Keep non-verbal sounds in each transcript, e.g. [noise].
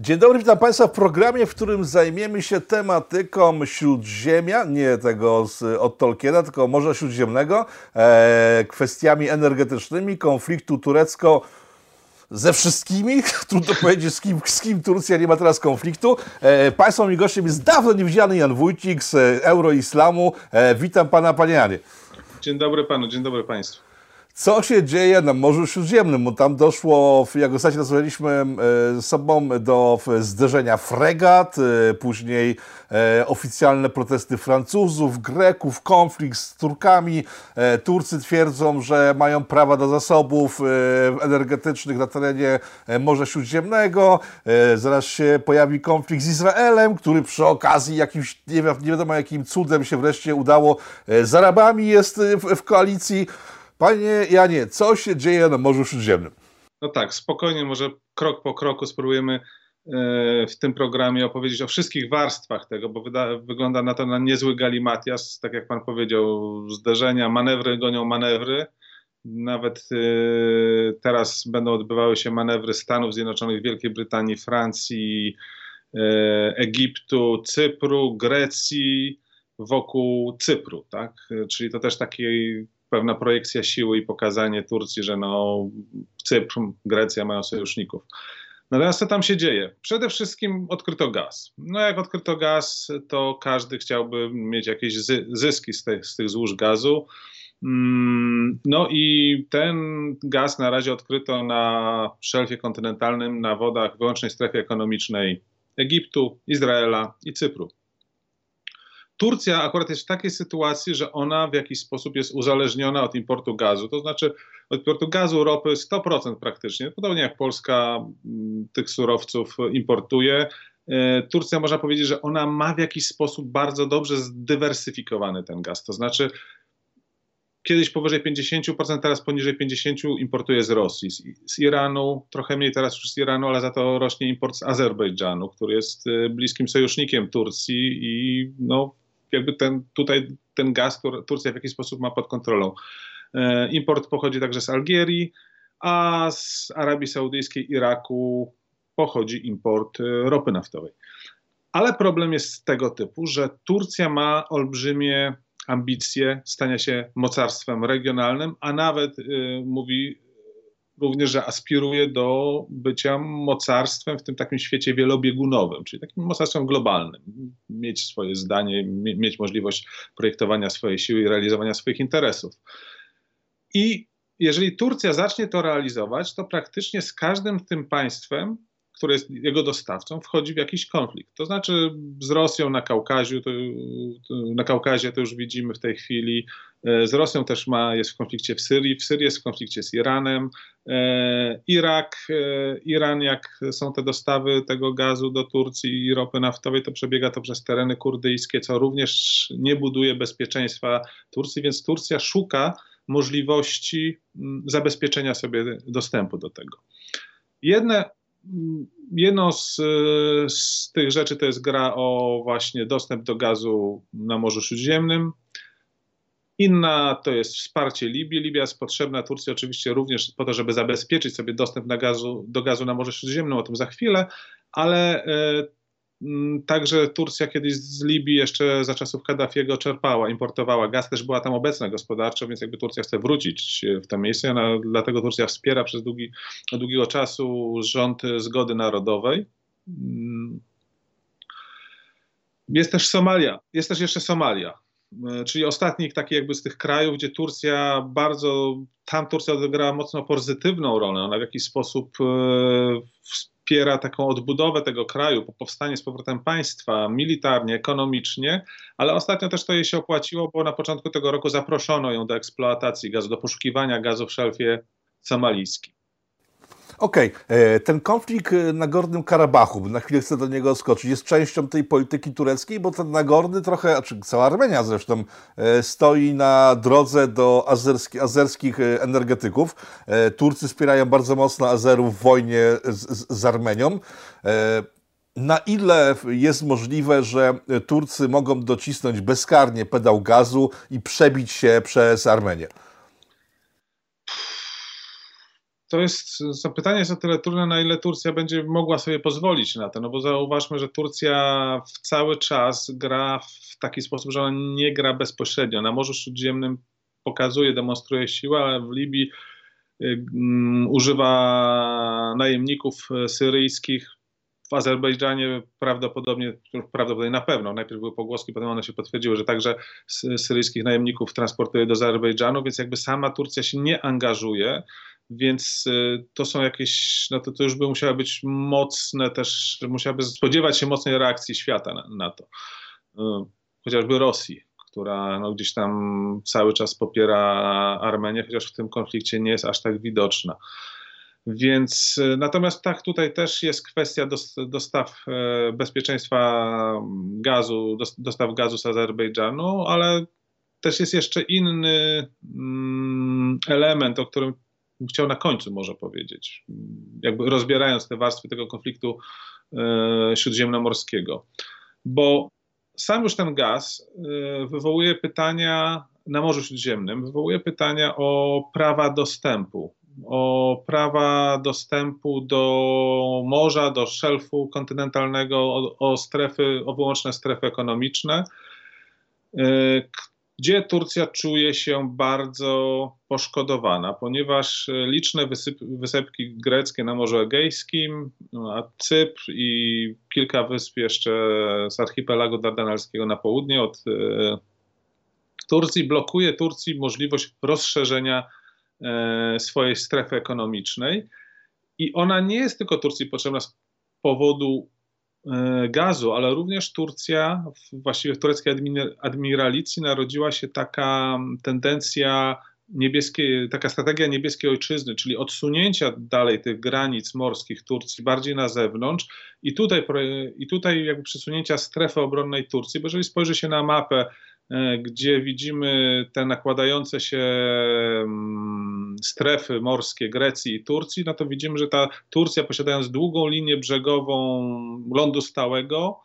Dzień dobry, witam Państwa w programie, w którym zajmiemy się tematyką Śródziemia, nie tego z, od Tolkiena, tylko Morza Śródziemnego, e, kwestiami energetycznymi, konfliktu turecko ze wszystkimi, [laughs] trudno powiedzieć z kim, z kim Turcja nie ma teraz konfliktu. E, państwem i gościem jest dawno niewidziany Jan Wójcik z Euroislamu. E, witam Pana, Panie Janie. Dzień dobry Panu, dzień dobry Państwu co się dzieje na Morzu Śródziemnym, bo tam doszło, jak ostatnio rozmawialiśmy e, z sobą, do zderzenia fregat, e, później e, oficjalne protesty Francuzów, Greków, konflikt z Turkami. Turcy twierdzą, że mają prawa do zasobów energetycznych na terenie Morza Śródziemnego. Zaraz się pojawi konflikt z Izraelem, który przy okazji jakimś, nie, wiadomo jakim cudem się wreszcie udało, z Arabami jest w, w koalicji. Panie Janie, co się dzieje na Morzu Śródziemnym? No tak, spokojnie, może krok po kroku spróbujemy e, w tym programie opowiedzieć o wszystkich warstwach tego, bo wyda, wygląda na to na niezły galimatias, tak jak pan powiedział, zderzenia, manewry gonią manewry. Nawet y, teraz będą odbywały się manewry Stanów Zjednoczonych, Wielkiej Brytanii, Francji, y, Egiptu, Cypru, Grecji wokół Cypru, tak? Czyli to też taki pewna projekcja siły i pokazanie Turcji, że no, Cypr, Grecja mają sojuszników. Natomiast co tam się dzieje? Przede wszystkim odkryto gaz. No jak odkryto gaz, to każdy chciałby mieć jakieś zyski z, te, z tych złóż gazu. Mm, no i ten gaz na razie odkryto na szelfie kontynentalnym, na wodach wyłącznej strefy ekonomicznej Egiptu, Izraela i Cypru. Turcja akurat jest w takiej sytuacji, że ona w jakiś sposób jest uzależniona od importu gazu, to znaczy od importu gazu, ropy 100% praktycznie, podobnie jak Polska mm, tych surowców importuje. E, Turcja można powiedzieć, że ona ma w jakiś sposób bardzo dobrze zdywersyfikowany ten gaz, to znaczy kiedyś powyżej 50%, teraz poniżej 50% importuje z Rosji, z, z, Iranu, trochę mniej teraz już z Iranu, ale za to rośnie import z Azerbejdżanu, który jest e, bliskim sojusznikiem Turcji i no, jakby ten, tutaj ten gaz Turcja w jakiś sposób ma pod kontrolą. E, import pochodzi także z Algierii, a z Arabii Saudyjskiej, Iraku pochodzi import e, ropy naftowej. Ale problem jest tego typu, że Turcja ma olbrzymie ambicje stania się mocarstwem regionalnym, a nawet y, mówi również, że aspiruje do bycia mocarstwem w tym takim świecie wielobiegunowym, czyli takim mocarstwem globalnym. Mieć swoje zdanie, mieć możliwość projektowania swojej siły i realizowania swoich interesów. I jeżeli Turcja zacznie to realizować, to praktycznie z każdym tym państwem który jest jego dostawcą, wchodzi w jakiś konflikt. To znaczy z Rosją na Kaukazie, to, na Kaukazie to już widzimy w tej chwili, e, z Rosją też ma, jest w konflikcie w Syrii, w Syrii jest w konflikcie z Iranem, e, Irak, e, Iran, jak są te dostawy tego gazu do Turcji i ropy naftowej, to przebiega to przez tereny kurdyjskie, co również nie buduje bezpieczeństwa Turcji, więc Turcja szuka możliwości mm, zabezpieczenia sobie dostępu do tego. Jedne Jedną z, z, tych rzeczy to jest gra o właśnie dostęp do gazu na Morzu Śródziemnym. Inna to jest wsparcie Libii. Libia jest potrzebna Turcji oczywiście również po to, żeby zabezpieczyć sobie dostęp gazu, do gazu na Morze Śródziemnym, o tym za chwilę, ale e, także Turcja kiedyś z Libii jeszcze za czasów Kaddafiego czerpała, importowała gaz, też była tam obecna gospodarczo, więc jakby Turcja chce wrócić w to miejsce, ona, dlatego Turcja wspiera przez długi, długiego czasu rząd zgody narodowej. Mm. Jest też Somalia, jest też jeszcze Somalia, e, czyli ostatni taki jakby z tych krajów, gdzie Turcja bardzo, tam Turcja odegrała mocno pozytywną rolę, ona w jakiś sposób e, wspiera taką odbudowę tego kraju, powstanie z powrotem państwa militarnie, ekonomicznie, ale ostatnio też to jej się opłaciło, bo na początku tego roku zaproszono ją do eksploatacji gazu, do poszukiwania gazu w szelfie somalijskim. Okej, okay. E, ten konflikt e, na Górnym Karabachu, na chwilę chcę do niego skoczyć, jest częścią tej polityki tureckiej, bo ten Nagorny trochę, znaczy cała Armenia zresztą, e, stoi na drodze do azerski, azerskich energetyków. Turcy wspierają bardzo mocno Azerów w wojnie z, z Armenią. Na ile jest możliwe, że Turcy mogą docisnąć bezkarnie pedał gazu i przebić się przez Armenię? To jest pytanie jest o tyle trudne, na ile Turcja będzie mogła sobie pozwolić na to. No bo zauważmy, że Turcja w cały czas gra w taki sposób, że ona nie gra bezpośrednio. Na Morzu Śródziemnym pokazuje, demonstruje siłę, ale w Libii um, używa najemników syryjskich. W Azerbejdżanie prawdopodobnie, prawdopodobnie na pewno, najpierw były pogłoski, potem one się potwierdziły, że także syryjskich najemników transportuje do Azerbejdżanu, więc jakby sama Turcja się nie angażuje więc y, to są jakieś, no to, to już by musiały być mocne też, musiałaby spodziewać się mocnej reakcji świata na, na to. Y, chociażby Rosji, która no, gdzieś tam cały czas popiera Armenię, chociaż w tym konflikcie nie jest aż tak widoczna. Więc y, natomiast tak, tutaj też jest kwestia dostaw bezpieczeństwa gazu, dostaw gazu z Azerbejdżanu, ale też jest jeszcze inny mm, element, o którym chciał na końcu może powiedzieć, jakby rozbierając te warstwy tego konfliktu e, śródziemnomorskiego. Bo sam już ten gaz e, wywołuje pytania na Morzu Śródziemnym, wywołuje pytania o prawa dostępu, o prawa dostępu do morza, do szelfu kontynentalnego, o, o strefy, o wyłączne strefy ekonomiczne, e, gdzie Turcja czuje się bardzo poszkodowana, ponieważ liczne wysyp, wysepki greckie na Morzu Egejskim, a Cypr i kilka wysp jeszcze z archipelagu dardanelskiego na południe od e, Turcji blokuje Turcji możliwość rozszerzenia e, swojej strefy ekonomicznej. I ona nie jest tylko Turcji potrzebna z powodu E, gazu, ale również Turcja, właściwie w tureckiej admiralicji narodziła się taka tendencja niebieskiej, taka strategia niebieskiej ojczyzny, czyli odsunięcia dalej tych granic morskich Turcji bardziej na zewnątrz i tutaj, i tutaj jakby przesunięcia strefy obronnej Turcji, bo jeżeli spojrzy się na mapę E, gdzie widzimy te nakładające się mm, strefy morskie Grecji i Turcji, no to widzimy, że ta Turcja posiadając długą linię brzegową lądu stałego,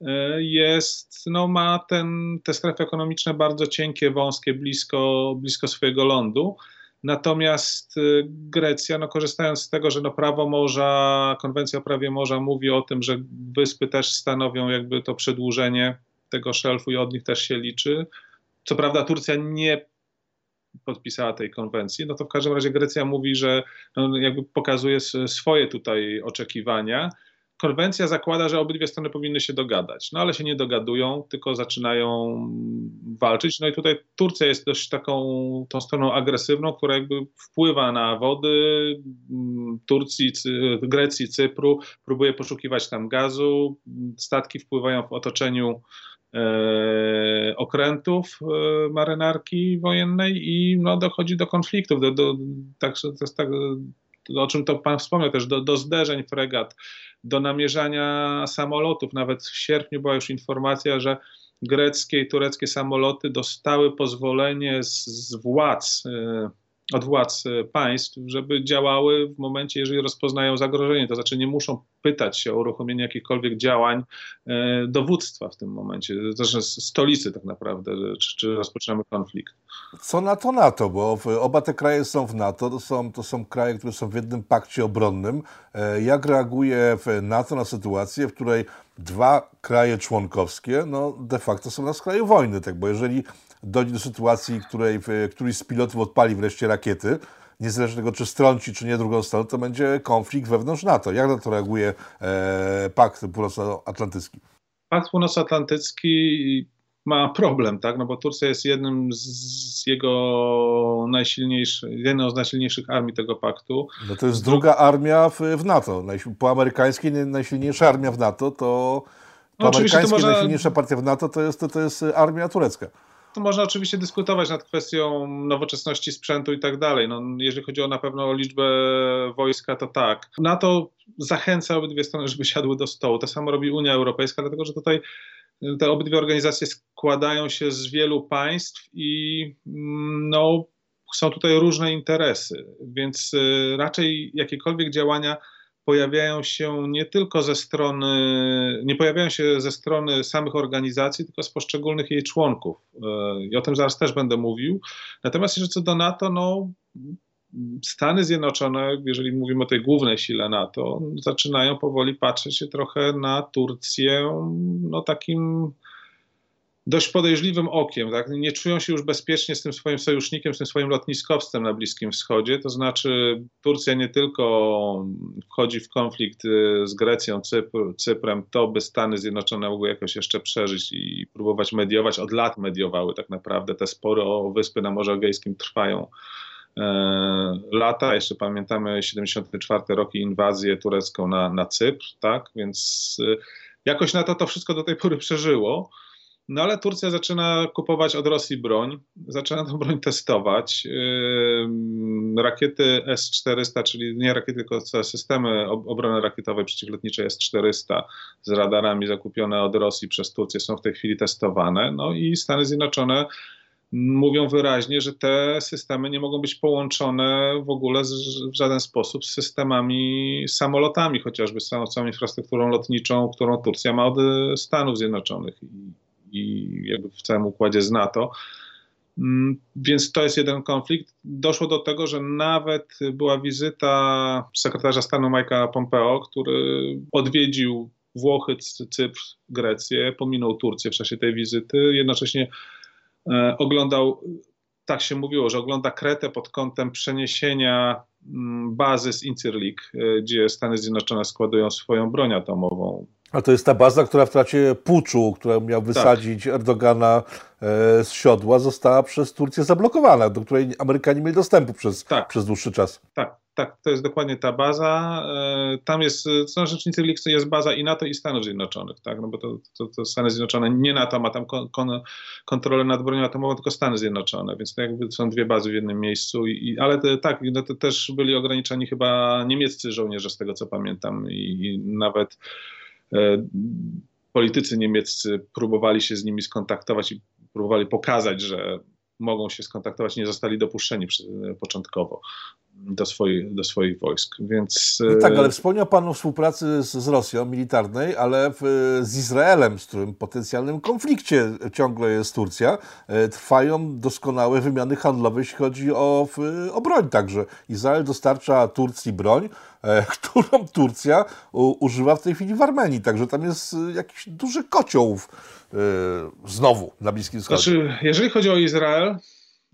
e, jest, no ma ten, te strefy ekonomiczne bardzo cienkie, wąskie, blisko, blisko swojego lądu. Natomiast e, Grecja, no korzystając z tego, że no prawo morza, konwencja o prawie morza mówi o tym, że wyspy też stanowią jakby to przedłużenie tego szelfu i od nich też się liczy. Co prawda Turcja nie podpisała tej konwencji, no to w każdym razie Grecja mówi, że no jakby pokazuje swoje tutaj oczekiwania. Konwencja zakłada, że obydwie strony powinny się dogadać, no ale się nie dogadują, tylko zaczynają walczyć. No i tutaj Turcja jest dość taką tą stroną agresywną, która jakby wpływa na wody mm, Turcji, Grecji, Cypru, próbuje poszukiwać tam gazu, statki wpływają w otoczeniu okrętów e, marynarki wojennej i no, dochodzi do konfliktów, do, do, tak, to jest tak, o czym to Pan wspomniał też, do, do zderzeń fregat, do namierzania samolotów. Nawet w sierpniu była już informacja, że greckie i tureckie samoloty dostały pozwolenie z, z władz e, od władz e, państw, żeby działały w momencie, jeżeli rozpoznają zagrożenie. To znaczy nie muszą pytać się o uruchomienie jakichkolwiek działań e, dowództwa w tym momencie, to znaczy stolicy tak naprawdę, czy, czy rozpoczynamy konflikt. Co na to NATO, bo oba te kraje są w NATO, to są, to są kraje, które są w jednym pakcie obronnym. E, jak reaguje NATO na sytuację, w której dwa kraje członkowskie no, de facto są na skraju wojny, tak? bo jeżeli dojdzie do sytuacji, w której któryś z pilotów odpali wreszcie rakiety, niezależnie tego, czy strąci, czy nie drugą stronę, to będzie konflikt wewnątrz NATO. Jak na to reaguje e, Pakt Północnoatlantycki? Pakt Północnoatlantycki ma problem, tak? No bo Turcja jest jednym z jego najsilniejszych, jedną z najsilniejszych armii tego paktu. No to jest druga armia w, w NATO. Po amerykańskiej najsilniejsza armia w NATO to po no, można... najsilniejsza partia w NATO to jest, to, to jest armia turecka to można oczywiście dyskutować nad kwestią nowoczesności sprzętu i tak dalej. No, jeżeli chodzi o na pewno o liczbę wojska, to tak. NATO zachęca obydwie strony, żeby siadły do stołu. To samo robi Unia Europejska, dlatego że tutaj te obydwie organizacje składają się z wielu państw i mm, no, są tutaj różne interesy, więc y, raczej jakiekolwiek działania pojawiają się nie tylko ze strony, nie pojawiają się ze strony samych organizacji, tylko z poszczególnych jej członków. E, I o tym zaraz też będę mówił. Natomiast jeżeli co do NATO, no, Stany Zjednoczone, jeżeli mówimy o tej głównej sile NATO, zaczynają powoli patrzeć się trochę na Turcję no takim dość podejrzliwym okiem. Tak? Nie czują się już bezpiecznie z tym swoim sojusznikiem, z tym swoim lotniskowcem na Bliskim Wschodzie. To znaczy, Turcja nie tylko wchodzi w konflikt y, z Grecją, Cypr, Cyprem, to by Stany Zjednoczone mogły jakoś jeszcze przeżyć i próbować mediować. Od lat mediowały tak naprawdę. Te spory o wyspy na Morzu Egejskim trwają e, lata. Jeszcze pamiętamy 74 rok i inwazję turecką na, na Cypr, tak? Więc y, jakoś na to to wszystko do tej pory przeżyło. No ale Turcja zaczyna kupować od Rosji broń, zaczyna tę broń testować. Rakiety S-400, czyli nie rakiety, tylko systemy obrony rakietowej przeciwlotniczej S-400 z radarami zakupione od Rosji przez Turcję są w tej chwili testowane. No i Stany Zjednoczone mówią wyraźnie, że te systemy nie mogą być połączone w ogóle z, w żaden sposób z systemami, samolotami, chociażby z całą infrastrukturą lotniczą, którą Turcja ma od Stanów Zjednoczonych i jakby w całym układzie z NATO. Mm, więc to jest jeden konflikt. Doszło do tego, że nawet była wizyta sekretarza stanu Mike'a Pompeo, który odwiedził Włochy, Cypr, Grecję, pominął Turcję w czasie tej wizyty. Jednocześnie e, oglądał, tak się mówiło, że ogląda Kretę pod kątem przeniesienia mm, bazy z Incirlik, e, gdzie Stany Zjednoczone składują swoją broń atomową a to jest ta baza, która w trakcie puczu, która miał tak. wysadzić tak. Erdogana e, z siodła, została przez Turcję zablokowana, do której Amerykanie mieli dostępu przez, tak. przez dłuższy czas. Tak, tak, to jest dokładnie ta baza. E, tam jest, co rzecznicy Liksu jest baza i NATO i Stanów Zjednoczonych, tak? No bo to, to, to, Stany Zjednoczone, nie NATO ma tam kon, kon, kontrolę nad bronią atomową, tylko Stany Zjednoczone, więc to jakby są dwie bazy w jednym miejscu. I, ale te, tak, no to też byli ograniczeni chyba niemieccy żołnierze, z tego co pamiętam, i, i nawet E, politycy niemieccy próbowali się z nimi skontaktować i próbowali pokazać, że mogą się skontaktować, nie zostali dopuszczeni początkowo do, swoich, do swoich wojsk. Więc... No tak, ale wspomniał Pan o współpracy z, z Rosją militarnej, ale w, z Izraelem, z którym potencjalnym konflikcie ciągle jest Turcja, e, trwają doskonałe wymiany handlowe, jeśli chodzi o, o broń także. Izrael dostarcza Turcji broń, e, [laughs] którą Turcja używa w tej chwili w Armenii, także tam jest jakiś duży kocioł znowu na Bliskim Wschodzie. Znaczy, jeżeli chodzi o Izrael,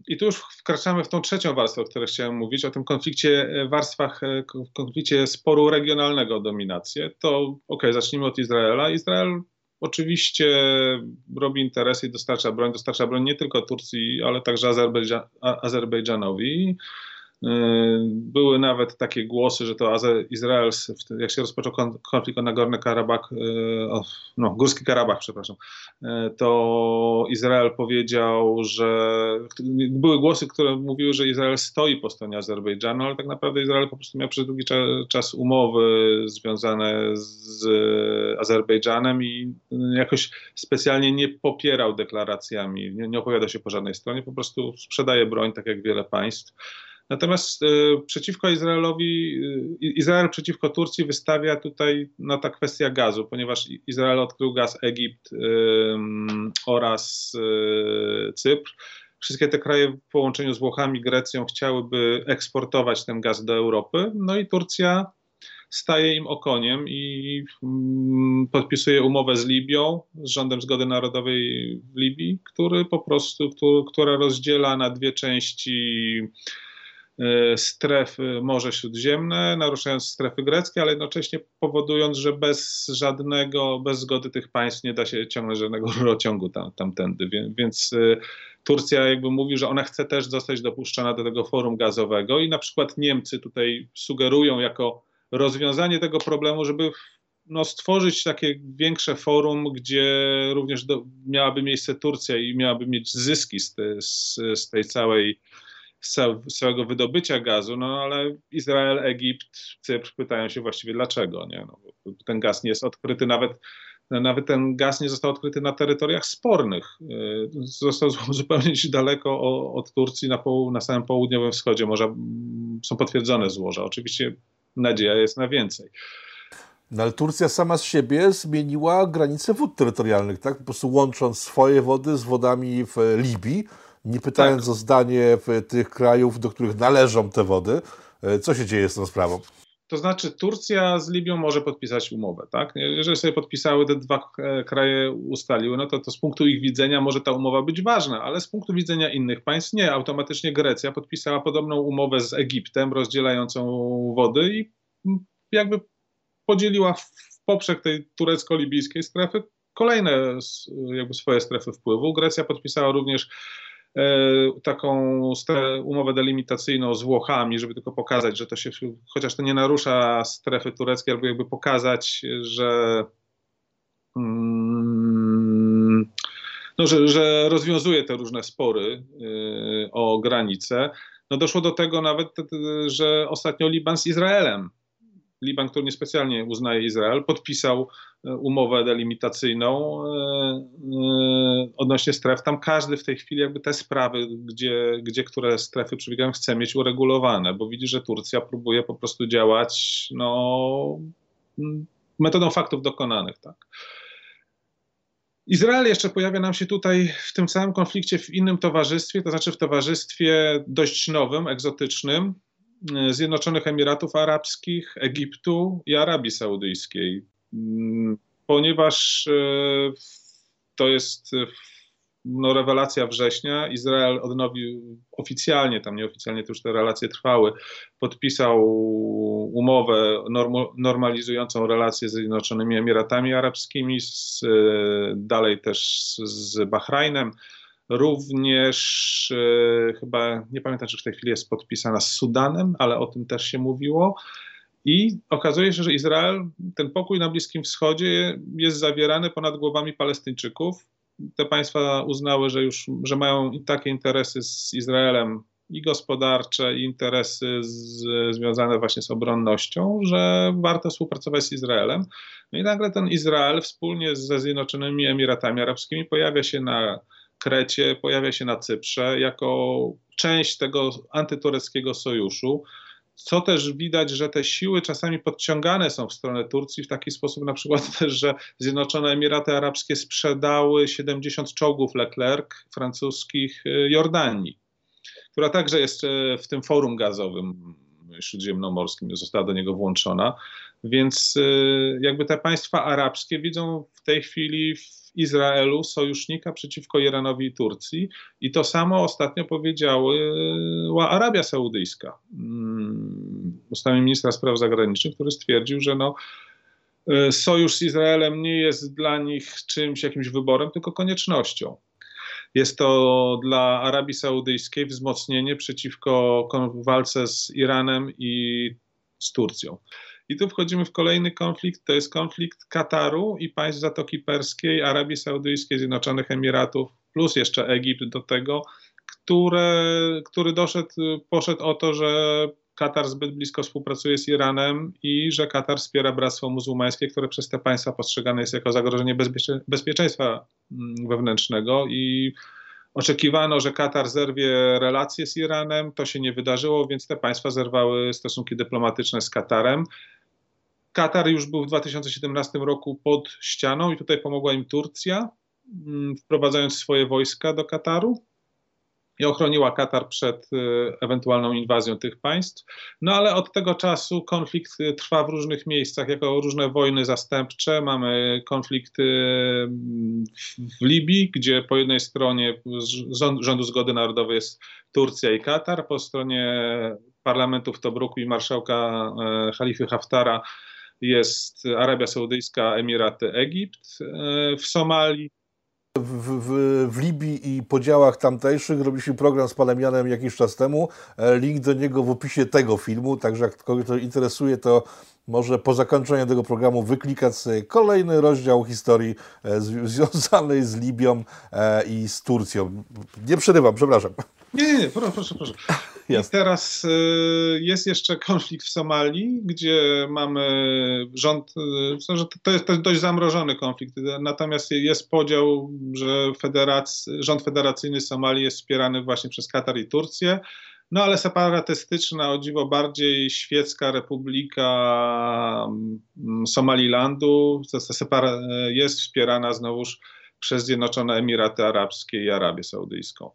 i tu już wkraczamy w tą trzecią warstwę, o której chciałem mówić, o tym konflikcie e, warstwach, e, konflikcie sporu regionalnego o dominację. To ok, zacznijmy od Izraela. Izrael oczywiście robi interesy i dostarcza broń. Dostarcza broń nie tylko Turcji, ale także Azerbejdżan, Azerbejdżanowi. Y, były nawet takie głosy, że to Izrael, jak się rozpoczął konflikt o Nagorny Karabach, y, no, Górski Karabach, przepraszam, y, to Izrael powiedział, że były głosy, które mówiły, że Izrael stoi po stronie Azerbejdżanu, ale tak naprawdę Izrael po prostu miał przez długi czas umowy związane z Azerbejdżanem i jakoś specjalnie nie popierał deklaracjami, nie, nie opowiada się po żadnej stronie, po prostu sprzedaje broń, tak jak wiele państw. Natomiast y, przeciwko Izraelowi, y, Izrael przeciwko Turcji wystawia tutaj no, ta kwestia gazu, ponieważ Izrael odkrył gaz Egipt y, oraz Cypr. Wszystkie te kraje w połączeniu z Włochami, Grecją chciałyby eksportować ten gaz do Europy, no i Turcja staje im okoniem i mm, podpisuje umowę z Libią, z Rządem Zgody Narodowej w Libii, który po prostu, która rozdziela na dwie części E, strefy Morze Śródziemne, naruszając strefy greckie, ale jednocześnie powodując, że bez żadnego, bez zgody tych państw nie da się ciągnąć żadnego [laughs] rurociągu tam, tamtędy. Więc e, Turcja jakby mówi, że ona chce też zostać dopuszczona do tego forum gazowego i na przykład Niemcy tutaj sugerują jako rozwiązanie tego problemu, żeby no, stworzyć takie większe forum, gdzie również do, miałaby miejsce Turcja i miałaby mieć zyski z, te, z, z tej całej całego wydobycia gazu, no ale Izrael, Egipt, Cypr pytają się właściwie dlaczego, nie? No, ten gaz nie jest odkryty nawet nawet ten gaz nie został odkryty na terytoriach spornych. Y, został [laughs] zupełnie daleko od Turcji na, poł na samym południowym wschodzie. Może są potwierdzone złoża. Oczywiście nadzieja jest na więcej. No ale Turcja sama z siebie zmieniła granice wód terytorialnych, tak? Po prostu łącząc swoje wody z wodami w Libii, nie pytając tak. o zdanie tych krajów, do których należą te wody. Co się dzieje z tą sprawą? To znaczy, Turcja z Libią może podpisać umowę, tak? Jeżeli sobie podpisały te dwa kraje ustaliły, no to, to z punktu ich widzenia może ta umowa być ważna, ale z punktu widzenia innych państw nie. Automatycznie Grecja podpisała podobną umowę z Egiptem rozdzielającą wody i jakby podzieliła w poprzek tej turecko-libijskiej strefy kolejne jakby swoje strefy wpływu. Grecja podpisała również E, taką umowę delimitacyjną z Włochami, żeby tylko pokazać, że to się, chociaż to nie narusza strefy tureckiej, albo jakby pokazać, że, mm, no, że, że rozwiązuje te różne spory e, o granice. No doszło do tego nawet, że ostatnio Liban z Izraelem Liban, który niespecjalnie uznaje Izrael, podpisał e, umowę delimitacyjną e, e, odnośnie stref. Tam każdy w tej chwili jakby te sprawy, gdzie, gdzie które strefy przebiegają, chce mieć uregulowane, bo widzi, że Turcja próbuje po prostu działać no, metodą faktów dokonanych. Tak. Izrael jeszcze pojawia nam się tutaj w tym samym konflikcie w innym towarzystwie, to znaczy w towarzystwie dość nowym, egzotycznym, Zjednoczonych Emiratów Arabskich, Egiptu i Arabii Saudyjskiej. Mm, ponieważ e, to jest e, no, rewelacja września, Izrael odnowił oficjalnie, tam nieoficjalnie to już te relacje trwały, podpisał umowę normalizującą relacje z Zjednoczonymi Emiratami Arabskimi, z, dalej też z Bahrajnem. Również e, chyba, nie pamiętam, czy w tej chwili jest podpisana z Sudanem, ale o tym też się mówiło. I okazuje się, że Izrael, ten pokój na Bliskim Wschodzie jest zawierany ponad głowami Palestyńczyków. Te państwa uznały, że już że mają takie interesy z Izraelem i gospodarcze, i interesy z, związane właśnie z obronnością, że warto współpracować z Izraelem. No i nagle ten Izrael wspólnie ze Zjednoczonymi Emiratami Arabskimi pojawia się na Krecie, pojawia się na Cyprze jako część tego antytureckiego sojuszu. Co też widać, że te siły czasami podciągane są w stronę Turcji w taki sposób, na przykład [laughs] też, że Zjednoczone Emiraty Arabskie sprzedały 70 czołgów Leclerc francuskich y, Jordanii, która także jest y, w tym forum gazowym śródziemnomorskim, została do niego włączona. Więc y, jakby te państwa arabskie widzą w tej chwili Izraelu sojusznika przeciwko Iranowi i Turcji. I to samo ostatnio powiedziała Arabia Saudyjska. Mm, ustami ministra spraw zagranicznych, który stwierdził, że no, e, sojusz z Izraelem nie jest dla nich czymś, jakimś wyborem, tylko koniecznością. Jest to dla Arabii Saudyjskiej wzmocnienie przeciwko walce z Iranem i z Turcją. I tu wchodzimy w kolejny konflikt, to jest konflikt Kataru i państw Zatoki Perskiej, Arabii Saudyjskiej, Zjednoczonych Emiratów, plus jeszcze Egipt do tego, które, który doszedł, poszedł o to, że Katar zbyt blisko współpracuje z Iranem i że Katar wspiera Bractwo Muzułmańskie, które przez te państwa postrzegane jest jako zagrożenie bezpiecze, bezpieczeństwa mm, wewnętrznego i Oczekiwano, że Katar zerwie relacje z Iranem. To się nie wydarzyło, więc te państwa zerwały stosunki dyplomatyczne z Katarem. Katar już był w 2017 roku pod ścianą i tutaj pomogła im Turcja, mm, wprowadzając swoje wojska do Kataru i ochroniła Katar przed y, ewentualną inwazją tych państw. No ale od tego czasu konflikt y, trwa w różnych miejscach, jako różne wojny zastępcze. Mamy konflikty w Libii, gdzie po jednej stronie rządu zgody narodowej jest Turcja i Katar, po stronie parlamentu w Tobruku i marszałka Halify Haftara jest Arabia Saudyjska, Emiraty, Egipt. E, w Somalii w, w, w, Libii i podziałach tamtejszych robiliśmy program z panem Janem jakiś czas temu. E, link do niego w opisie tego filmu, także jak kogoś to interesuje, to może po zakończeniu tego programu wyklikać sobie kolejny rozdział historii e, [laughs] związanej z Libią i z Turcją. Nie przerywam, przepraszam. Nie, nie, nie, proszę, proszę. [laughs] proszę. I teraz y, jest jeszcze konflikt w Somalii, gdzie mamy rząd, to jest dość zamrożony konflikt, natomiast jest podział, że federac, rząd federacyjny Somalii jest wspierany właśnie przez Katar i Turcję, no ale separatystyczna, o dziwo bardziej świecka republika mm, Somalilandu jest wspierana znowuż przez Zjednoczone Emiraty Arabskie i Arabię Saudyjską.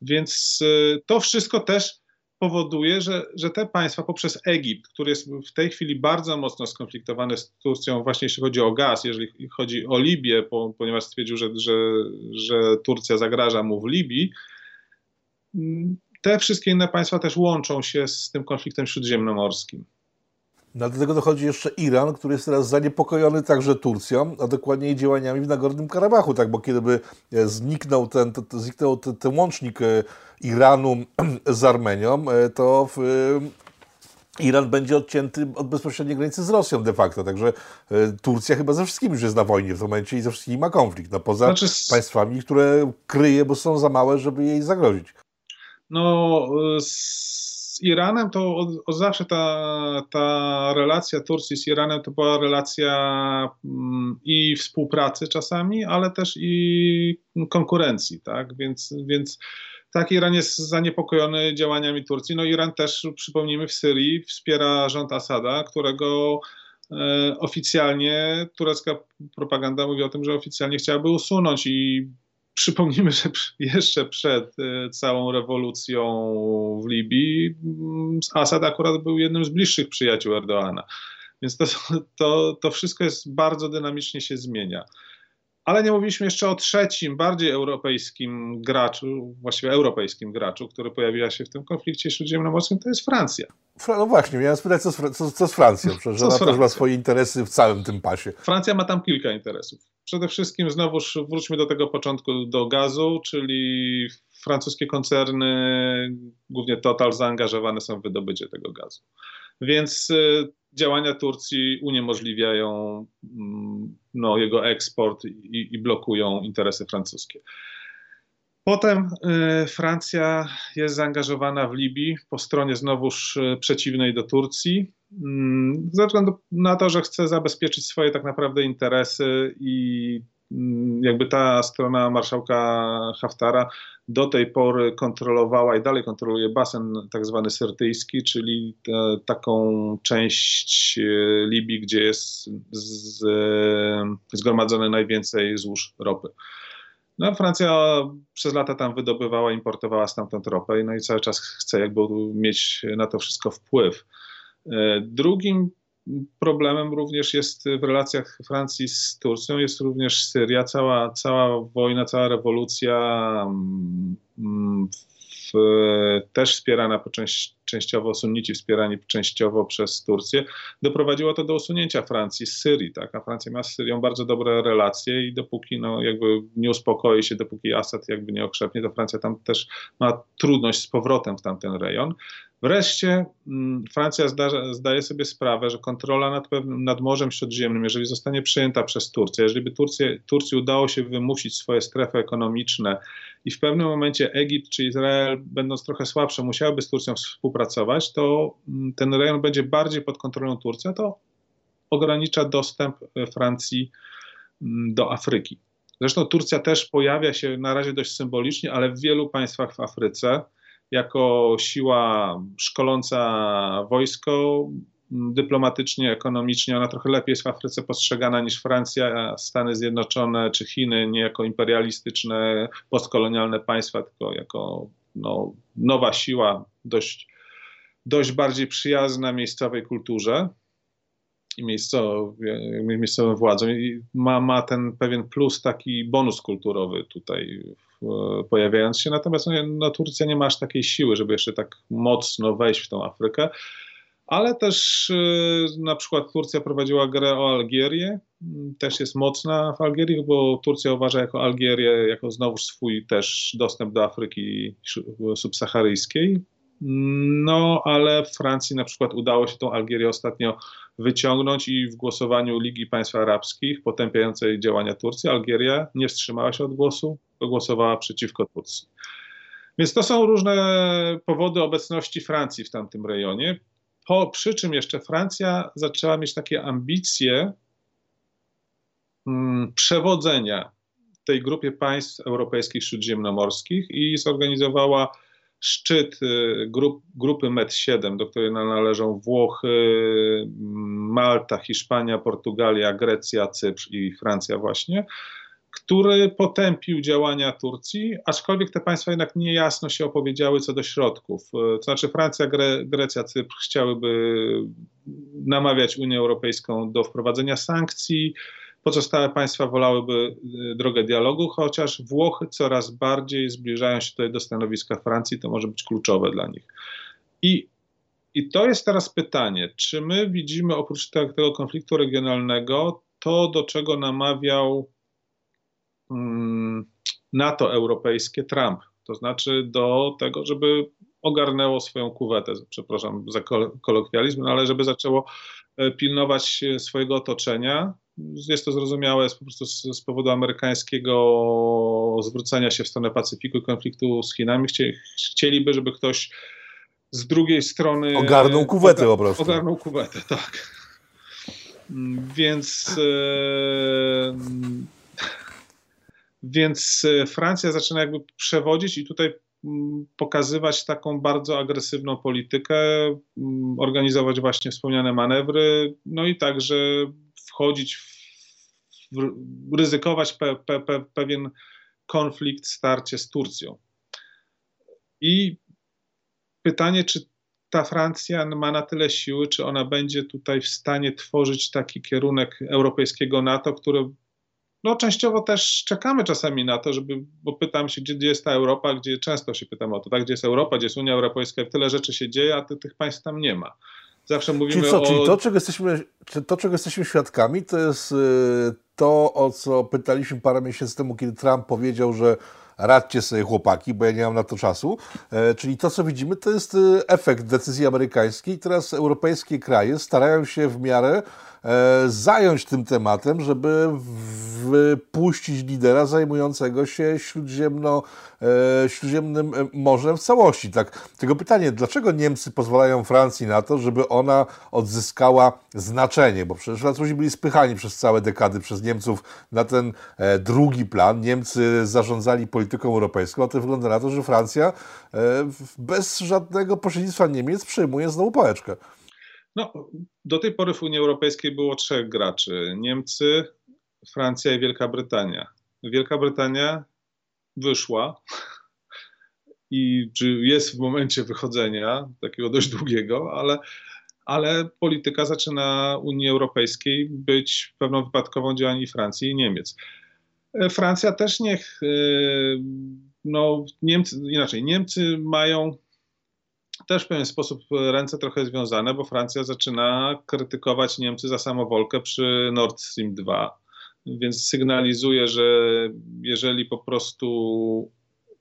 Więc y, to wszystko też powoduje, że, że te państwa poprzez Egipt, który jest w tej chwili bardzo mocno skonfliktowany z Turcją, właśnie jeśli chodzi o gaz, jeżeli chodzi o Libię, po, ponieważ stwierdził, że, że, że Turcja zagraża mu w Libii, mm, te wszystkie inne państwa też łączą się z tym konfliktem śródziemnomorskim. No, do tego dochodzi jeszcze Iran, który jest teraz zaniepokojony także Turcją, a dokładniej działaniami w Nagornym Karabachu, tak, bo kiedy by e, zniknął ten, to, to zniknął ten, ten, łącznik e, Iranu [clears throat] z Armenią, e, to w, Iran będzie odcięty od bezpośredniej granicy z Rosją de facto, także Turcja chyba ze wszystkimi już jest na wojnie w tym momencie i ze wszystkimi ma konflikt, no poza znaczy... państwami, które kryje, bo są za małe, żeby jej zagrozić. No, z Iranem to od, od, zawsze ta, ta relacja Turcji z Iranem to była relacja mm, i współpracy czasami, ale też i konkurencji, tak? Więc, więc tak, Iran jest zaniepokojony działaniami Turcji. No Iran też, przypomnijmy, w Syrii wspiera rząd Asada, którego e, oficjalnie turecka propaganda mówi o tym, że oficjalnie chciałaby usunąć i Przypomnijmy, że jeszcze przed e, całą rewolucją w Libii mm, Assad akurat był jednym z bliższych przyjaciół Erdoana. Więc to, to, to wszystko jest bardzo dynamicznie się zmienia. Ale nie mówiliśmy jeszcze o trzecim, bardziej europejskim graczu, właściwie europejskim graczu, który pojawiła się w tym konflikcie śródziemnomorskim, to jest Francja. No właśnie, miałem spytać, co z, co, co z Francją, [laughs] przecież ona też ma swoje interesy w całym tym pasie. Francja ma tam kilka interesów. Przede wszystkim znowuż wróćmy do tego początku, do gazu, czyli francuskie koncerny, głównie Total, zaangażowane są w wydobycie tego gazu. Więc y, działania Turcji uniemożliwiają mm, no, jego eksport i, i blokują interesy francuskie. Potem y, Francja jest zaangażowana w Libii po stronie znowuż y, przeciwnej do Turcji, mm, ze względu na to, że chce zabezpieczyć swoje tak naprawdę interesy i jakby ta strona marszałka Haftara do tej pory kontrolowała i dalej kontroluje basen tak zwany syrtyjski, czyli te, taką część y, Libii, gdzie jest z, zgromadzone najwięcej złóż ropy. No, Francja przez lata tam wydobywała, importowała stamtąd ropę, no i cały czas chce jakby mieć na to wszystko wpływ. E, drugim problemem również jest w relacjach Francji z Turcją, jest również Syria. Cała, cała wojna, cała rewolucja mm, w, też wspierana po część, częściowo sunnici, wspierani częściowo przez Turcję, doprowadziło to do usunięcia Francji z Syrii, tak? A Francja ma z Syrią bardzo dobre relacje i dopóki no, jakby nie uspokoi się, dopóki Assad jakby nie okrzepnie, to Francja tam też ma trudność z powrotem w tamten rejon. Wreszcie mm, Francja zda, zdaje sobie sprawę, że kontrola nad, pewnym, nad Morzem Śródziemnym, jeżeli zostanie przejęta przez Turcję, jeżeli by Turcję, Turcji udało się wymusić swoje strefy ekonomiczne i w pewnym momencie Egipt czy Izrael, będąc trochę słabsze, musiałyby z Turcją współpracować, to mm, ten rejon będzie bardziej pod kontrolą Turcji, a to ogranicza dostęp e, Francji mm, do Afryki. Zresztą Turcja też pojawia się na razie dość symbolicznie, ale w wielu państwach w Afryce jako siła szkoląca wojsko, dyplomatycznie, ekonomicznie ona trochę lepiej jest w Afryce postrzegana niż Francja, Stany Zjednoczone czy Chiny, nie jako imperialistyczne, postkolonialne państwa, tylko jako no, nowa siła, dość, dość bardziej przyjazna miejscowej kulturze i miejscowym władzom. I ma, ma ten pewien plus, taki bonus kulturowy tutaj pojawiając się. Natomiast no, no, Turcja nie ma aż takiej siły, żeby jeszcze tak mocno wejść w tą Afrykę. Ale też y, na przykład Turcja prowadziła grę o Algierię, też jest mocna w Algierii, bo Turcja uważa jako Algierię jako znowu swój też dostęp do Afryki subsaharyjskiej. No, ale Francji na przykład udało się tą Algierię ostatnio wyciągnąć i w głosowaniu Ligi Państw Arabskich potępiającej działania Turcji, Algieria nie wstrzymała się od głosu, to głosowała przeciwko Turcji. Więc to są różne powody obecności Francji w tamtym rejonie. Po, przy czym jeszcze Francja zaczęła mieć takie ambicje hmm, przewodzenia tej grupie państw europejskich śródziemnomorskich i zorganizowała szczyt y, grup, grupy MED7, do której należą Włochy, Malta, Hiszpania, Portugalia, Grecja, Cypr i Francja właśnie, który potępił działania Turcji, aczkolwiek te państwa jednak niejasno się opowiedziały co do środków. To znaczy Francja, Gre Grecja, Cypr chciałyby namawiać Unię Europejską do wprowadzenia sankcji, pozostałe państwa wolałyby drogę dialogu, chociaż Włochy coraz bardziej zbliżają się tutaj do stanowiska Francji, to może być kluczowe dla nich. I i to jest teraz pytanie, czy my widzimy oprócz tego konfliktu regionalnego to, do czego namawiał mm, NATO europejskie Trump, to znaczy do tego, żeby ogarnęło swoją kuwetę, przepraszam za kolokwializm, no ale żeby zaczęło e, pilnować swojego otoczenia. Jest to zrozumiałe po prostu z, z powodu amerykańskiego zwrócenia się w stronę Pacyfiku i konfliktu z Chinami. chcieliby, żeby ktoś z drugiej strony. Ogarnął kuwetę po prostu. Ogarnął kuwetę, tak. Więc. E, więc Francja zaczyna jakby przewodzić i tutaj mm, pokazywać taką bardzo agresywną politykę, mm, organizować właśnie wspomniane manewry, no i także wchodzić, w, w, ryzykować pe, pe, pe, pewien konflikt, starcie z Turcją. I pytanie, czy ta Francja ma na tyle siły, czy ona będzie tutaj w stanie tworzyć taki kierunek europejskiego NATO, który no częściowo też czekamy czasami na to, żeby, bo pytam się, gdzie, gdzie jest ta Europa, gdzie często się pytam o to, tak, gdzie jest Europa, gdzie jest Unia Europejska, tyle rzeczy się dzieje, a ty, tych państw tam nie ma. Zawsze mówimy czyli co, o... Czyli to czego, jesteśmy, to, czego jesteśmy świadkami, to jest y, to, o co pytaliśmy parę miesięcy temu, kiedy Trump powiedział, że radźcie sobie chłopaki, bo ja nie mam na to czasu. E, czyli to, co widzimy, to jest e, efekt decyzji amerykańskiej. Teraz europejskie kraje starają się w miarę zająć tym tematem, żeby wypuścić lidera zajmującego się śródziemno, e, śródziemnym morzem w całości. Tak, tego pytanie, dlaczego Niemcy pozwalają Francji na to, żeby ona odzyskała znaczenie, bo przecież Francuzi byli spychani przez całe dekady przez Niemców na ten e, drugi plan. Niemcy zarządzali polityką europejską, a to wygląda na to, że Francja bez żadnego pośrednictwa Niemiec przejmuje znowu pałeczkę. No, do tej pory w Unii Europejskiej było trzech graczy: Niemcy, Francja i Wielka Brytania. Wielka Brytania wyszła i czy jest w momencie wychodzenia, takiego dość długiego, ale, ale polityka zaczyna Unii Europejskiej być pewną wypadkową działań Francji i Niemiec. Francja też niech, y, no Niemcy, inaczej, Niemcy mają też w pewien sposób ręce trochę związane, bo Francja zaczyna krytykować Niemcy za samowolkę przy Nord Stream 2, więc sygnalizuje, że jeżeli po prostu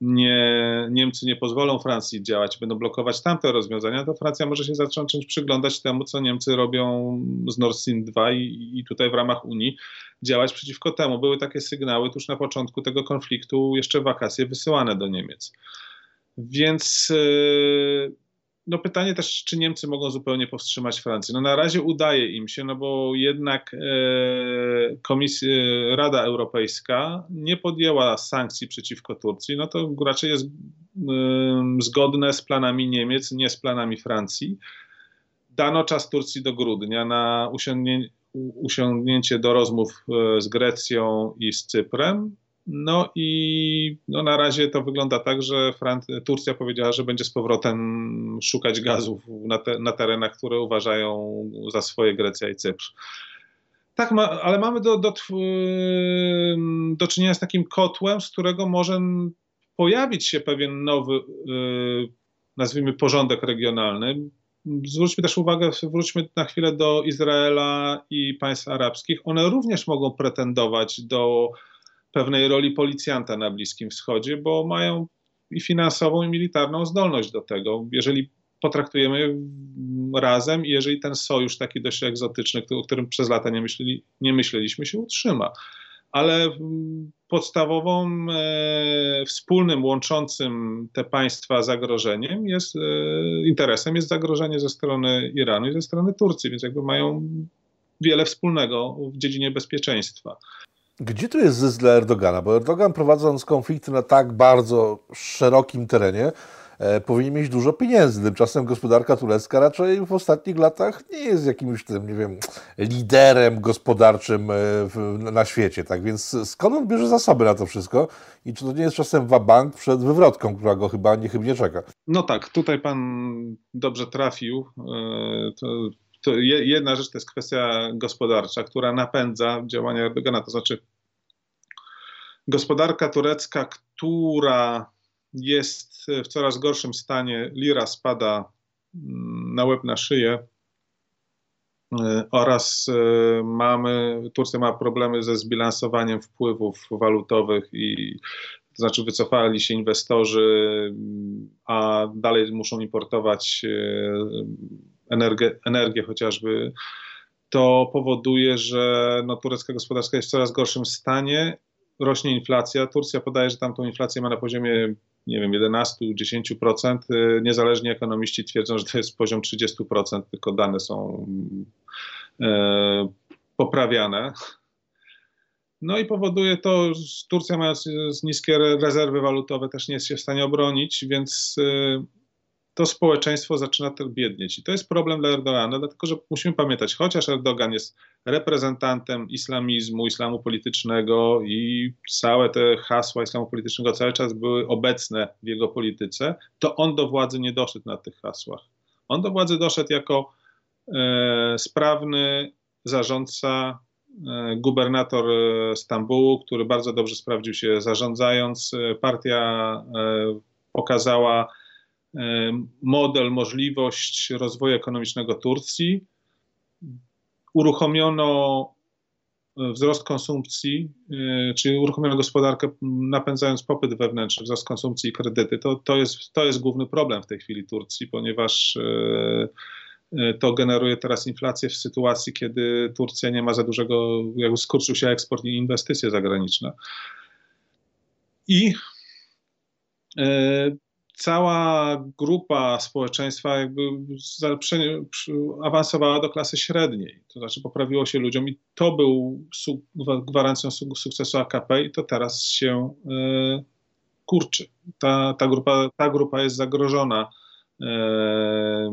nie, Niemcy nie pozwolą Francji działać, będą blokować tamte rozwiązania, to Francja może się zacząć przyglądać temu, co Niemcy robią z Nord Stream 2 i, i tutaj w ramach Unii działać przeciwko temu. Były takie sygnały tuż na początku tego konfliktu, jeszcze wakacje wysyłane do Niemiec. Więc yy, no pytanie też, czy Niemcy mogą zupełnie powstrzymać Francję. No na razie udaje im się, no bo jednak e, Komisja, Rada Europejska nie podjęła sankcji przeciwko Turcji, no to raczej jest e, zgodne z planami Niemiec, nie z planami Francji. Dano czas Turcji do grudnia na usiągnięcie do rozmów e, z Grecją i z Cyprem. No i no na razie to wygląda tak, że Turcja powiedziała, że będzie z powrotem szukać gazów na, te, na terenach, które uważają za swoje Grecja i Cypr. Tak, ma, ale mamy do, do, do czynienia z takim kotłem, z którego może pojawić się pewien nowy, y, nazwijmy, porządek regionalny. Zwróćmy też uwagę, wróćmy na chwilę do Izraela i państw arabskich. One również mogą pretendować do pewnej roli policjanta na Bliskim Wschodzie, bo mają i finansową, i militarną zdolność do tego. Jeżeli potraktujemy razem i jeżeli ten sojusz taki dość egzotyczny, o którym przez lata nie, myśleli, nie myśleliśmy, się utrzyma. Ale podstawową, e, wspólnym, łączącym te państwa zagrożeniem jest, e, interesem jest zagrożenie ze strony Iranu i ze strony Turcji, więc jakby mają wiele wspólnego w dziedzinie bezpieczeństwa. Gdzie tu jest zysk dla Erdogana? Bo Erdogan prowadząc konflikty na tak bardzo szerokim terenie, e, powinien mieć dużo pieniędzy. Tymczasem gospodarka turecka raczej w ostatnich latach nie jest jakimś tym, nie wiem, liderem gospodarczym e, w, na świecie. Tak więc skąd on bierze zasoby na to wszystko i czy to nie jest czasem wabank przed wywrotką, która go chyba niechybnie czeka? No tak, tutaj pan dobrze trafił. E, to, to jedna rzecz to jest kwestia gospodarcza, która napędza działania Erdogana, to znaczy gospodarka turecka, która jest w coraz gorszym stanie, lira spada mm, na łeb na szyję e, oraz e, mamy, Turcja ma problemy ze zbilansowaniem wpływów walutowych i to znaczy wycofali się inwestorzy, a dalej muszą importować e, energię, energię chociażby, to powoduje, że no, turecka gospodarka jest w coraz gorszym stanie rośnie inflacja. Turcja podaje, że tam tą inflację ma na poziomie nie wiem, 11-10%. Y, niezależni ekonomiści twierdzą, że to jest poziom 30%, tylko dane są e, poprawiane. No i powoduje to, że Turcja mając niskie rezerwy walutowe też nie jest się w stanie obronić, więc y, to społeczeństwo zaczyna tak biednieć. I to jest problem dla Erdogana, dlatego że musimy pamiętać, chociaż Erdogan jest reprezentantem islamizmu, islamu politycznego i całe te hasła islamu politycznego cały czas były obecne w jego polityce, to on do władzy nie doszedł na tych hasłach. On do władzy doszedł jako e, sprawny zarządca, e, gubernator e, Stambułu, który bardzo dobrze sprawdził się zarządzając. E, partia e, pokazała model, możliwość rozwoju ekonomicznego Turcji. Uruchomiono e, wzrost konsumpcji, e, czy uruchomiono gospodarkę napędzając popyt wewnętrzny, wzrost konsumpcji i kredyty. To, to, jest, to jest główny problem w tej chwili Turcji, ponieważ e, to generuje teraz inflację w sytuacji, kiedy Turcja nie ma za dużego, jakby skurczył się eksport i inwestycje zagraniczne. I cała grupa społeczeństwa jakby awansowała do klasy średniej, to znaczy poprawiło się ludziom i to był gwarancją sukcesu AKP i to teraz się e, kurczy. Ta, ta, grupa, ta grupa jest zagrożona e,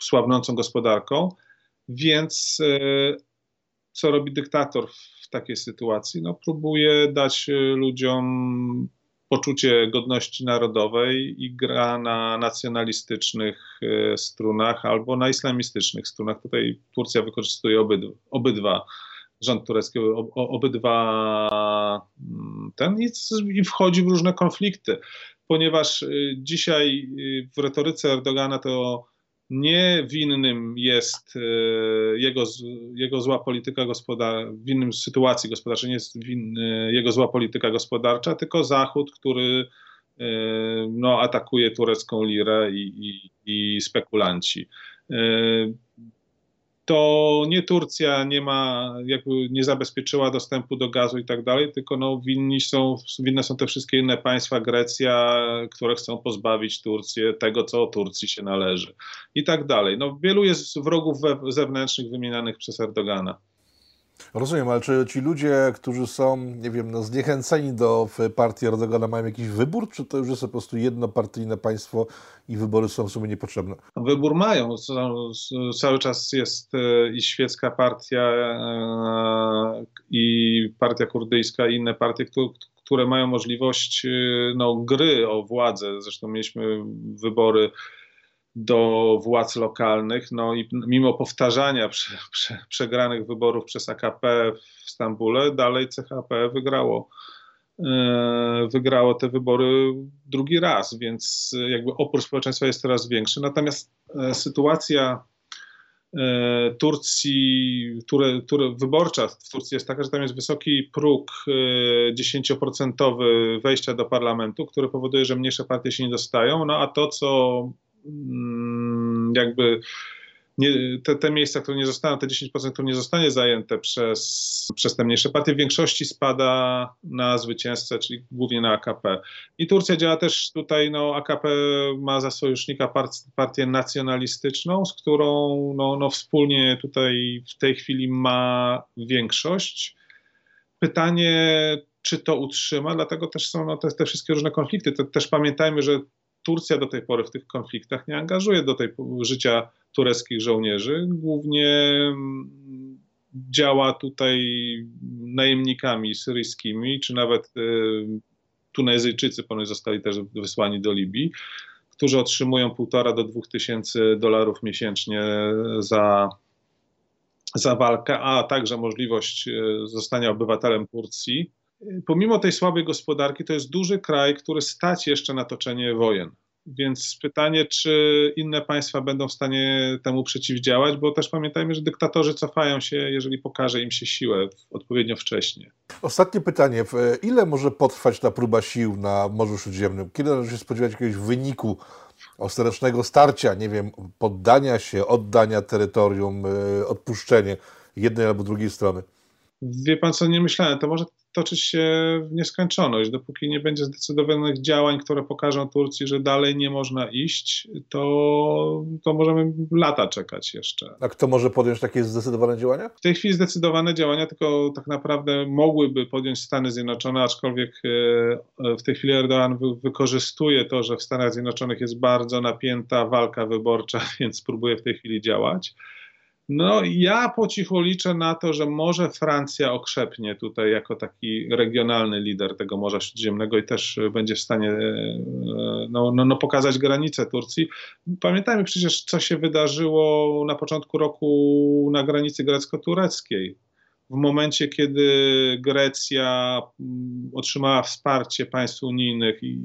słabnącą gospodarką, więc e, co robi dyktator w takiej sytuacji? No, próbuje dać ludziom poczucie godności narodowej i gra na nacjonalistycznych e, strunach albo na islamistycznych strunach. Tutaj Turcja wykorzystuje obydwa, obydwa rząd turecki obydwa mm, ten i wchodzi w różne konflikty, ponieważ e, dzisiaj e, w retoryce Erdogana to nie winnym jest e, jego, jego zła polityka gospodarcza, w innym sytuacji gospodarczej nie jest winny jego zła polityka gospodarcza, tylko Zachód, który e, no, atakuje turecką lirę i, i, i spekulanci. To nie Turcja nie ma, jakby nie zabezpieczyła dostępu do gazu i tak dalej, tylko no, winni są, winne są te wszystkie inne państwa, Grecja, które chcą pozbawić Turcję tego, co Turcji się należy i tak dalej. No, wielu jest wrogów zewnętrznych wymienianych przez Erdogana. Rozumiem, ale czy ci ludzie, którzy są, nie wiem, no, zniechęceni do partii Erdogana mają jakiś wybór, czy to już jest po prostu jednopartyjne państwo i wybory są w sumie niepotrzebne? Wybór mają. Cały czas jest e, i świecka partia, e, i partia kurdyjska, i inne partie, które mają możliwość e, no, gry o władzę. Zresztą mieliśmy wybory do władz lokalnych. No i mimo powtarzania prze, prze, przegranych wyborów przez AKP w Stambule, dalej CHP wygrało, e, wygrało te wybory drugi raz, więc jakby opór społeczeństwa jest coraz większy. Natomiast e, sytuacja e, Turcji, które, które, wyborcza w Turcji jest taka, że tam jest wysoki próg 10% wejścia do parlamentu, który powoduje, że mniejsze partie się nie dostają, no a to, co jakby nie, te, te, miejsca, które nie zostaną, te 10%, które nie zostanie zajęte przez, przez te mniejsze partie, w większości spada na zwycięzcę, czyli głównie na AKP. I Turcja działa też tutaj, no AKP ma za sojusznika partię nacjonalistyczną, z którą no, no wspólnie tutaj w tej chwili ma większość. Pytanie, czy to utrzyma, dlatego też są no, te, te wszystkie różne konflikty. To też pamiętajmy, że Turcja do tej pory w tych konfliktach nie angażuje do tej życia tureckich żołnierzy. Głównie mm, działa tutaj najemnikami syryjskimi, czy nawet y, Tunezyjczycy ponoć zostali też wysłani do Libii, którzy otrzymują półtora do dwóch tysięcy dolarów miesięcznie za, za walkę, a także możliwość y, zostania obywatelem Turcji pomimo tej słabej gospodarki, to jest duży kraj, który stać jeszcze na toczenie wojen. Więc pytanie, czy inne państwa będą w stanie temu przeciwdziałać, bo też pamiętajmy, że dyktatorzy cofają się, jeżeli pokaże im się siłę odpowiednio wcześnie. Ostatnie pytanie. Ile może potrwać ta próba sił na Morzu Śródziemnym? Kiedy należy się spodziewać jakiegoś wyniku ostatecznego starcia, nie wiem, poddania się, oddania terytorium, e, odpuszczenie jednej albo drugiej strony? Wie pan co, nie myślałem, to może toczyć się w nieskończoność. Dopóki nie będzie zdecydowanych działań, które pokażą Turcji, że dalej nie można iść, to, to możemy lata czekać jeszcze. A kto może podjąć takie zdecydowane działania? W tej chwili zdecydowane działania tylko tak naprawdę mogłyby podjąć Stany Zjednoczone, aczkolwiek e, w tej chwili Erdogan wykorzystuje to, że w Stanach Zjednoczonych jest bardzo napięta walka wyborcza, [laughs] więc próbuje w tej chwili działać. No, ja po cichu liczę na to, że może Francja okrzepnie tutaj jako taki regionalny lider tego Morza Śródziemnego i też będzie w stanie e, no, no, no pokazać granice Turcji. Pamiętajmy przecież, co się wydarzyło na początku roku na granicy grecko-tureckiej. W momencie, kiedy Grecja mm, otrzymała wsparcie państw unijnych i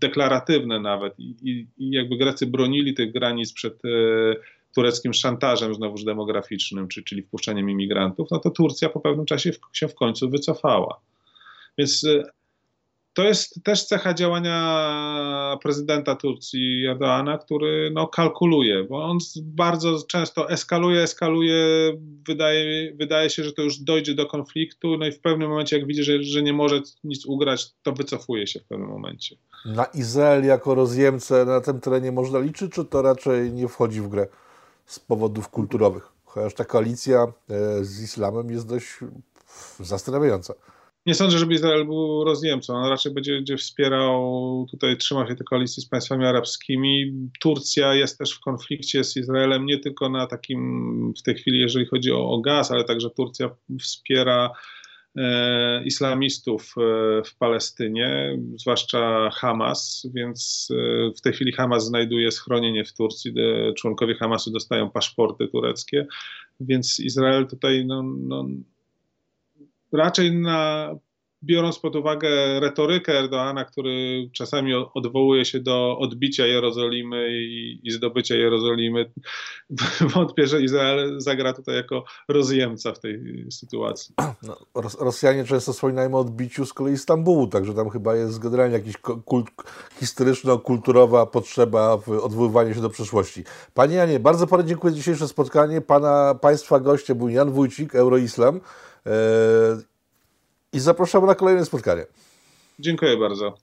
deklaratywne nawet, i, i, jakby Grecy bronili tych granic przed e, tureckim szantażem znowuż demograficznym, czy, czyli wpuszczeniem imigrantów, no to Turcja po pewnym czasie w, się w końcu wycofała. Więc y, to jest też cecha działania prezydenta Turcji Erdoana, który no, kalkuluje, bo on bardzo często eskaluje, eskaluje, wydaje, wydaje się, że to już dojdzie do konfliktu, no i w pewnym momencie, jak widzi, że, że nie może nic ugrać, to wycofuje się w pewnym momencie. Na Izrael jako rozjemcę na tym terenie można liczyć, czy to raczej nie wchodzi w grę? Z powodów kulturowych. Chociaż ta koalicja e, z islamem jest dość zastanawiająca. Nie sądzę, żeby Izrael był rozjemcą. On raczej będzie, będzie wspierał, tutaj trzymał się tej koalicji z państwami arabskimi. Turcja jest też w konflikcie z Izraelem, nie tylko na takim w tej chwili, jeżeli chodzi o, o gaz, ale także Turcja wspiera islamistów e, w Palestynie, zwłaszcza Hamas, więc e, w tej chwili Hamas znajduje schronienie w Turcji, członkowie Hamasu dostają paszporty tureckie, więc Izrael tutaj no, no, raczej na biorąc pod uwagę retorykę Erdoana, który czasami odwołuje się do odbicia Jerozolimy i, i zdobycia Jerozolimy, wątpię, że Izrael zagra tutaj jako rozjemca w tej sytuacji. No, Rosjanie często wspominają o odbiciu z kolei Stambułu, także tam chyba jest generalnie jakaś kult, historyczno-kulturowa potrzeba w odwoływania się do przeszłości. Panie Janie, bardzo Panu dziękuję za dzisiejsze spotkanie. Pana Państwa gościem był Jan Wójcik, Euroislam. I zapraszamy na kolejne spotkanie. Dziękuję bardzo.